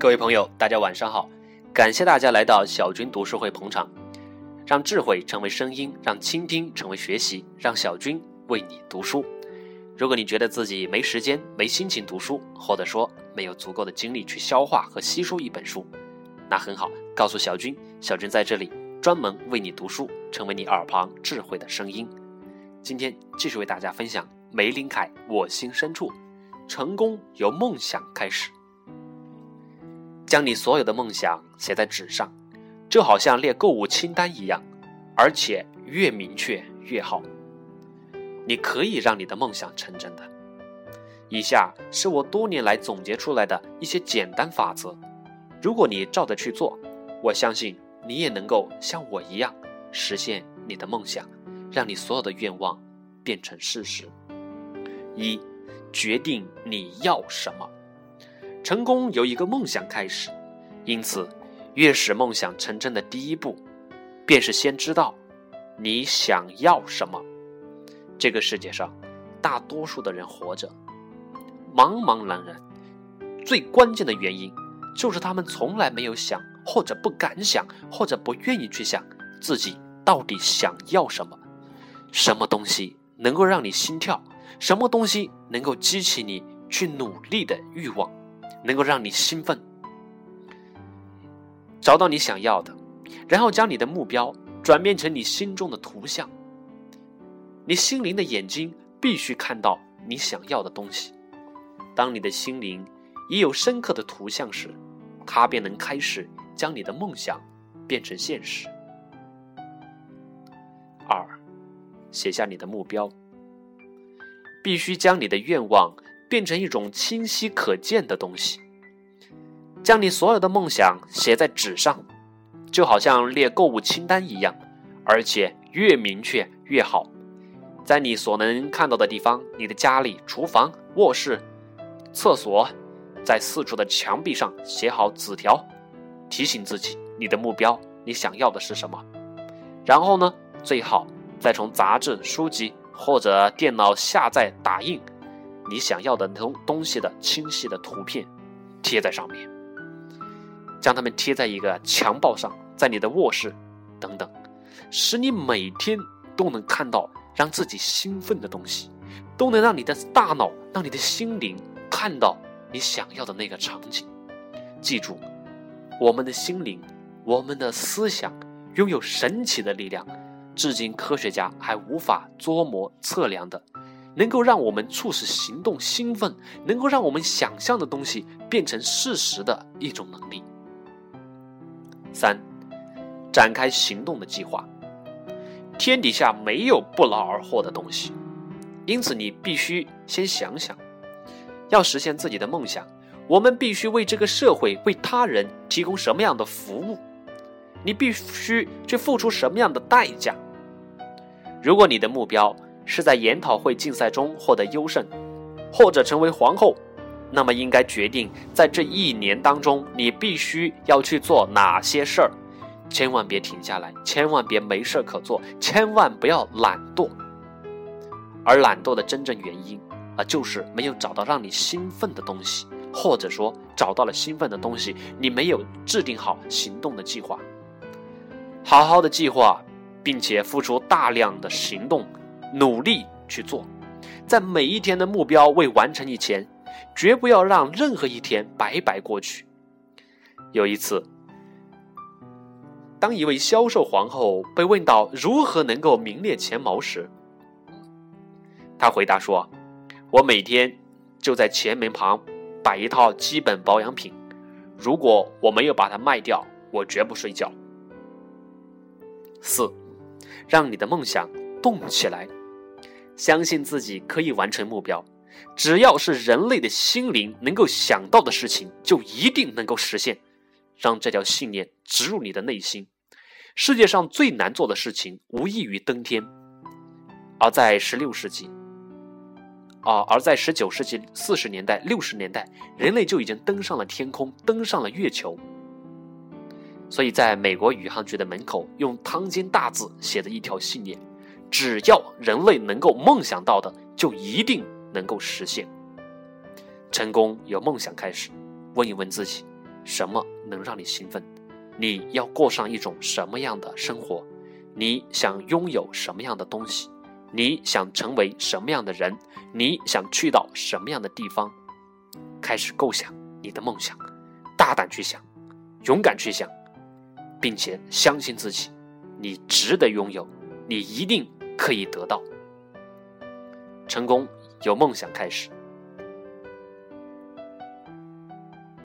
各位朋友，大家晚上好！感谢大家来到小军读书会捧场，让智慧成为声音，让倾听成为学习，让小军为你读书。如果你觉得自己没时间、没心情读书，或者说没有足够的精力去消化和吸收一本书，那很好，告诉小军，小军在这里专门为你读书，成为你耳旁智慧的声音。今天继续为大家分享梅林凯《我心深处》，成功由梦想开始。将你所有的梦想写在纸上，就好像列购物清单一样，而且越明确越好。你可以让你的梦想成真的。以下是我多年来总结出来的一些简单法则，如果你照着去做，我相信你也能够像我一样实现你的梦想，让你所有的愿望变成事实。一，决定你要什么。成功由一个梦想开始，因此，越使梦想成真的第一步，便是先知道你想要什么。这个世界上，大多数的人活着，茫茫然然，最关键的原因就是他们从来没有想，或者不敢想，或者不愿意去想自己到底想要什么。什么东西能够让你心跳？什么东西能够激起你去努力的欲望？能够让你兴奋，找到你想要的，然后将你的目标转变成你心中的图像。你心灵的眼睛必须看到你想要的东西。当你的心灵已有深刻的图像时，它便能开始将你的梦想变成现实。二，写下你的目标，必须将你的愿望。变成一种清晰可见的东西，将你所有的梦想写在纸上，就好像列购物清单一样，而且越明确越好。在你所能看到的地方，你的家里、厨房、卧室、厕所，在四处的墙壁上写好纸条，提醒自己你的目标，你想要的是什么。然后呢，最好再从杂志、书籍或者电脑下载打印。你想要的东东西的清晰的图片，贴在上面，将它们贴在一个墙报上，在你的卧室等等，使你每天都能看到让自己兴奋的东西，都能让你的大脑、让你的心灵看到你想要的那个场景。记住，我们的心灵，我们的思想拥有神奇的力量，至今科学家还无法捉摸测量的。能够让我们促使行动兴奋，能够让我们想象的东西变成事实的一种能力。三，展开行动的计划。天底下没有不劳而获的东西，因此你必须先想想，要实现自己的梦想，我们必须为这个社会、为他人提供什么样的服务？你必须去付出什么样的代价？如果你的目标，是在研讨会竞赛中获得优胜，或者成为皇后，那么应该决定在这一年当中，你必须要去做哪些事儿，千万别停下来，千万别没事可做，千万不要懒惰。而懒惰的真正原因啊，就是没有找到让你兴奋的东西，或者说找到了兴奋的东西，你没有制定好行动的计划，好好的计划，并且付出大量的行动。努力去做，在每一天的目标未完成以前，绝不要让任何一天白白过去。有一次，当一位销售皇后被问到如何能够名列前茅时，她回答说：“我每天就在前门旁摆一套基本保养品，如果我没有把它卖掉，我绝不睡觉。”四，让你的梦想动起来。相信自己可以完成目标，只要是人类的心灵能够想到的事情，就一定能够实现。让这条信念植入你的内心。世界上最难做的事情，无异于登天。而在十六世纪，啊，而在十九世纪四十年代、六十年代，人类就已经登上了天空，登上了月球。所以，在美国宇航局的门口，用汤尖大字写着一条信念。只要人类能够梦想到的，就一定能够实现。成功由梦想开始。问一问自己，什么能让你兴奋？你要过上一种什么样的生活？你想拥有什么样的东西？你想成为什么样的人？你想去到什么样的地方？开始构想你的梦想，大胆去想，勇敢去想，并且相信自己，你值得拥有，你一定可以得到。成功由梦想开始。